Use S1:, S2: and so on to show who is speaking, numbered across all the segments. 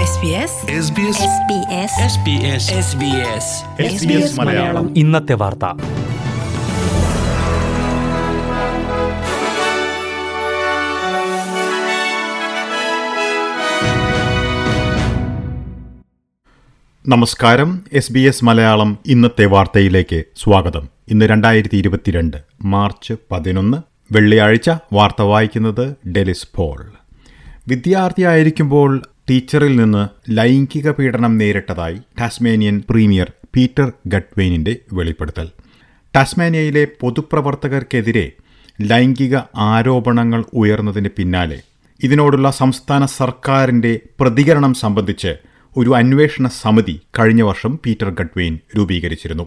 S1: SBS
S2: SBS
S3: Malayalam.
S2: ഇന്നത്തെ വാർത്ത.
S3: നമസ്കാരം. എസ് ബി എസ് മലയാളം ഇന്നത്തെ വാർത്തയിലേക്ക് സ്വാഗതം. ഇന്ന് രണ്ടായിരത്തി ഇരുപത്തിരണ്ട് മാർച്ച് പതിനൊന്ന് വെള്ളിയാഴ്ച വാർത്ത വായിക്കുന്നത് ഡെലിസ് പോൾ. വിദ്യാർത്ഥിയായിരിക്കുമ്പോൾ ടീച്ചറിൽ നിന്ന് ലൈംഗിക പീഡനം നേരിട്ടതായി ടാസ്മേനിയൻ പ്രീമിയർ പീറ്റർ ഗഡ്വെയിനിന്റെ വെളിപ്പെടുത്തൽ. ടാസ്മാനിയയിലെ പൊതുപ്രവർത്തകർക്കെതിരെ ലൈംഗിക ആരോപണങ്ങൾ ഉയർന്നതിന് പിന്നാലെ ഇതിനോടുള്ള സംസ്ഥാന സർക്കാരിന്റെ പ്രതികരണം സംബന്ധിച്ച് ഒരു അന്വേഷണ സമിതി കഴിഞ്ഞ വർഷം പീറ്റർ ഗഡ്വെയിൻ രൂപീകരിച്ചിരുന്നു.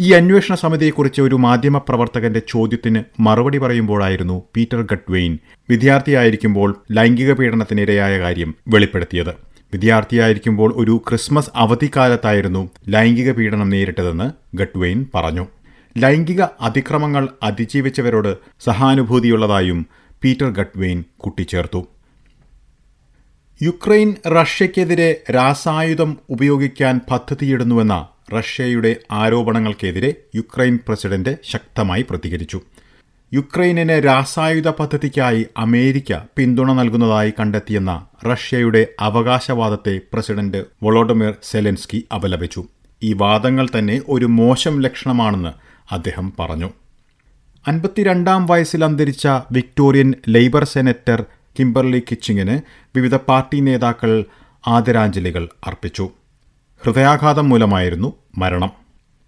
S3: ഈ അന്വേഷണ സമിതിയെക്കുറിച്ച് ഒരു മാധ്യമപ്രവർത്തകന്റെ ചോദ്യത്തിന് മറുപടി പറയുമ്പോഴായിരുന്നു പീറ്റർ ഗഡ്വെയിൻ വിദ്യാർത്ഥിയായിരിക്കുമ്പോൾ ലൈംഗിക പീഡനത്തിനിരയായ കാര്യം വെളിപ്പെടുത്തിയത്. വിദ്യാർത്ഥിയായിരിക്കുമ്പോൾ ഒരു ക്രിസ്മസ് അവധിക്കാലത്തായിരുന്നു ലൈംഗിക പീഡനം നേരിട്ടതെന്ന് ഗഡ്വെയിൻ പറഞ്ഞു. ലൈംഗിക അതിക്രമങ്ങൾ അതിജീവിച്ചവരോട് സഹാനുഭൂതിയുള്ളതായും പീറ്റർ ഗഡ്വെയിൻ കൂട്ടിച്ചേർത്തു. യുക്രൈൻ റഷ്യക്കെതിരെ രാസായുധം ഉപയോഗിക്കാൻ പദ്ധതിയിടുന്നുവെന്ന റഷ്യയുടെ ആരോപണങ്ങൾക്കെതിരെ യുക്രൈൻ പ്രസിഡന്റ് ശക്തമായി പ്രതികരിച്ചു. യുക്രൈനിന് രാസായുധ പദ്ധതിക്കായി അമേരിക്ക പിന്തുണ നൽകുന്നതായി കണ്ടെത്തിയെന്ന റഷ്യയുടെ അവകാശവാദത്തെ പ്രസിഡന്റ് വൊളോഡമിർ സെലൻസ്കി അപലപിച്ചു. ഈ വാദങ്ങൾ തന്നെ ഒരു മോശം ലക്ഷണമാണെന്ന് അദ്ദേഹം പറഞ്ഞു. അൻപത്തിരണ്ടാം വയസ്സിൽ അന്തരിച്ച വിക്ടോറിയൻ ലേബർ സെനറ്റർ കിംബർലി കിച്ചിങ്ങിന് വിവിധ പാർട്ടി നേതാക്കൾ ആദരാഞ്ജലികൾ അർപ്പിച്ചു. ഹൃദയാഘാതം മൂലമായിരുന്നു മരണം.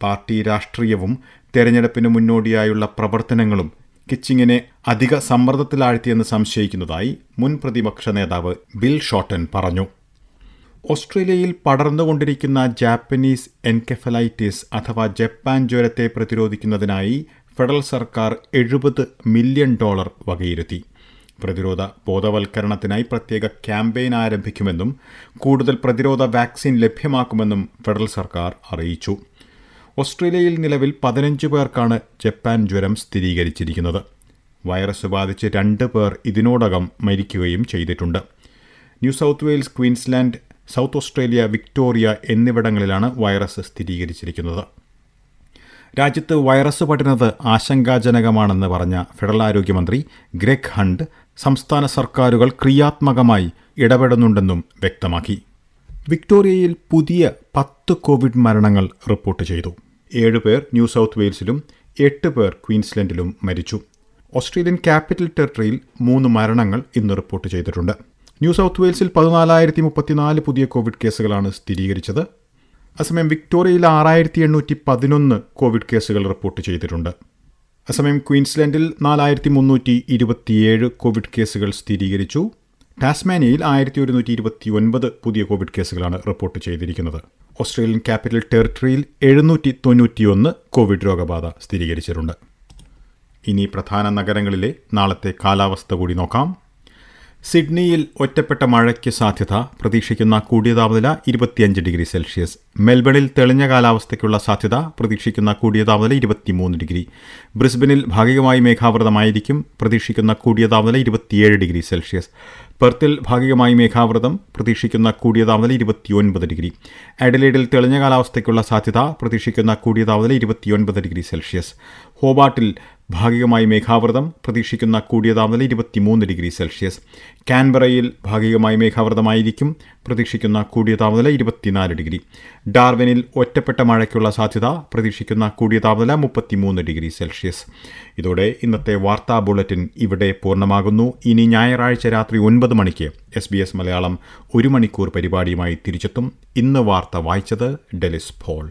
S3: പാർട്ടി രാഷ്ട്രീയവും തെരഞ്ഞെടുപ്പിന് മുന്നോടിയായുള്ള പ്രവർത്തനങ്ങളും കിച്ചിങ്ങിനെ അധിക സമ്മർദ്ദത്തിലാഴ്ത്തിയെന്ന് സംശയിക്കുന്നതായി മുൻ പ്രതിപക്ഷ നേതാവ് ബിൽ ഷോട്ടൻ പറഞ്ഞു. ഓസ്ട്രേലിയയിൽ പടർന്നുകൊണ്ടിരിക്കുന്ന ജാപ്പനീസ് എൻകെഫലൈറ്റിസ് അഥവാ ജപ്പാൻ ജ്വരത്തെ പ്രതിരോധിക്കുന്നതിനായി ഫെഡറൽ സർക്കാർ എഴുപത് മില്യൺ ഡോളർ വകയിരുത്തി. പ്രതിരോധ ബോധവൽക്കരണത്തിനായി പ്രത്യേക ക്യാമ്പയിൻ ആരംഭിക്കുമെന്നും കൂടുതൽ പ്രതിരോധ വാക്സിൻ ലഭ്യമാക്കുമെന്നും ഫെഡറൽ സർക്കാർ അറിയിച്ചു. ഓസ്ട്രേലിയയിൽ നിലവിൽ പതിനഞ്ച് പേർക്കാണ് ജപ്പാൻ ജ്വരം സ്ഥിരീകരിച്ചിരിക്കുന്നത്. വൈറസ് ബാധിച്ച് രണ്ട് പേർ ഇതിനോടകം മരിക്കുകയും ചെയ്തിട്ടുണ്ട്. New South Wales Queensland South Australia Victoria എന്നിവിടങ്ങളിലാണ് വൈറസ് സ്ഥിരീകരിച്ചിരിക്കുന്നത്. രാജ്യത്ത് വൈറസ് പടരുന്നത് ആശങ്കാജനകമാണെന്ന് പറഞ്ഞ ഫെഡറൽ ആരോഗ്യമന്ത്രി ഗ്രെഗ് ഹണ്ട് സംസ്ഥാന സർക്കാരുകൾ ക്രിയാത്മകമായി ഇടപെടുന്നുണ്ടെന്നും വ്യക്തമാക്കി. വിക്ടോറിയയിൽ പുതിയ പത്ത് കോവിഡ് മരണങ്ങൾ റിപ്പോർട്ട് ചെയ്തു. ഏഴുപേർ ന്യൂ സൗത്ത് വെയിൽസിലും എട്ട് പേർ ക്വീൻസ്ലൻഡിലും മരിച്ചു. ഓസ്ട്രേലിയൻ ക്യാപിറ്റൽ ടെറിട്ടറിയിൽ മൂന്ന് മരണങ്ങൾ ഇന്ന് റിപ്പോർട്ട് ചെയ്തിട്ടുണ്ട്. ന്യൂ സൗത്ത് വെയിൽസിൽ പതിനാലായിരത്തി മുപ്പത്തിനാല് പുതിയ കോവിഡ് കേസുകളാണ് സ്ഥിരീകരിച്ചത്. അസമയം വിക്ടോറിയയിൽ ആറായിരത്തി എണ്ണൂറ്റി പതിനൊന്ന് കോവിഡ് കേസുകൾ റിപ്പോർട്ട് ചെയ്തിട്ടുണ്ട്. അസമയം ക്വീൻസ്ലാൻഡിൽ നാലായിരത്തി മുന്നൂറ്റി ഇരുപത്തിയേഴ് കോവിഡ് കേസുകൾ സ്ഥിരീകരിച്ചു. ടാസ്മാനിയയിൽ ആയിരത്തി ഒരുന്നൂറ്റി ഇരുപത്തി ഒൻപത് പുതിയ കോവിഡ് കേസുകളാണ് റിപ്പോർട്ട് ചെയ്തിരിക്കുന്നത്. ഓസ്ട്രേലിയൻ ക്യാപിറ്റൽ ടെറിട്ടറിയിൽ എഴുന്നൂറ്റി തൊണ്ണൂറ്റിയൊന്ന് കോവിഡ് രോഗബാധ സ്ഥിരീകരിച്ചിട്ടുണ്ട്. ഇനി പ്രധാന നഗരങ്ങളിലെ നാളത്തെ കാലാവസ്ഥ കൂടി നോക്കാം. സിഡ്നിയിൽ ഒറ്റപ്പെട്ട മഴയ്ക്ക് സാധ്യത. പ്രതീക്ഷിക്കുന്ന കൂടിയ താപനില ഇരുപത്തിയഞ്ച് ഡിഗ്രി സെൽഷ്യസ്. മെൽബണിൽ തെളിഞ്ഞ കാലാവസ്ഥയ്ക്കുള്ള സാധ്യത. പ്രതീക്ഷിക്കുന്ന കൂടിയ താപനില ഇരുപത്തിമൂന്ന് ഡിഗ്രി. ബ്രിസ്ബനിൽ ഭാഗികമായി മേഘാവൃതമായിരിക്കും. പ്രതീക്ഷിക്കുന്ന കൂടിയ താപനില ഇരുപത്തിയേഴ് ഡിഗ്രി സെൽഷ്യസ്. പെർത്തിൽ ഭാഗികമായി മേഘാവൃതം. പ്രതീക്ഷിക്കുന്ന കൂടിയ താപനില ഇരുപത്തിയൊൻപത് ഡിഗ്രി. അഡലേഡിൽ തെളിഞ്ഞ കാലാവസ്ഥയ്ക്കുള്ള സാധ്യത. പ്രതീക്ഷിക്കുന്ന കൂടിയ താപനില ഇരുപത്തിയൊൻപത് ഡിഗ്രി സെൽഷ്യസ്. ഹോബാട്ടിൽ ഭാഗികമായി മേഘാവൃതം പ്രതീക്ഷിക്കുന്ന കൂടിയ താപനില ഇരുപത്തിമൂന്ന് ഡിഗ്രി സെൽഷ്യസ്. കാൻബറയിൽ ഭാഗികമായി മേഘാവൃതമായിരിക്കും പ്രതീക്ഷിക്കുന്ന കൂടിയ താപനില ഇരുപത്തിനാല് ഡിഗ്രി. ഡാർവിനിൽ ഒറ്റപ്പെട്ട മഴയ്ക്കുള്ള സാധ്യത പ്രതീക്ഷിക്കുന്ന കൂടിയ താപനില മുപ്പത്തിമൂന്ന് ഡിഗ്രി സെൽഷ്യസ്. ഇതോടെ ഇന്നത്തെ വാർത്താ ബുള്ളറ്റിൻ ഇവിടെ പൂർണമാകുന്നു. ഇനി ഞായറാഴ്ച രാത്രി ഒൻപത് മണിക്ക് എസ് ബി എസ് മലയാളം ഒരു മണിക്കൂർ പരിപാടിയുമായി തിരിച്ചെത്തും. ഇന്ന് വാർത്ത വായിച്ചത് ഡെലിസ് പോൾ.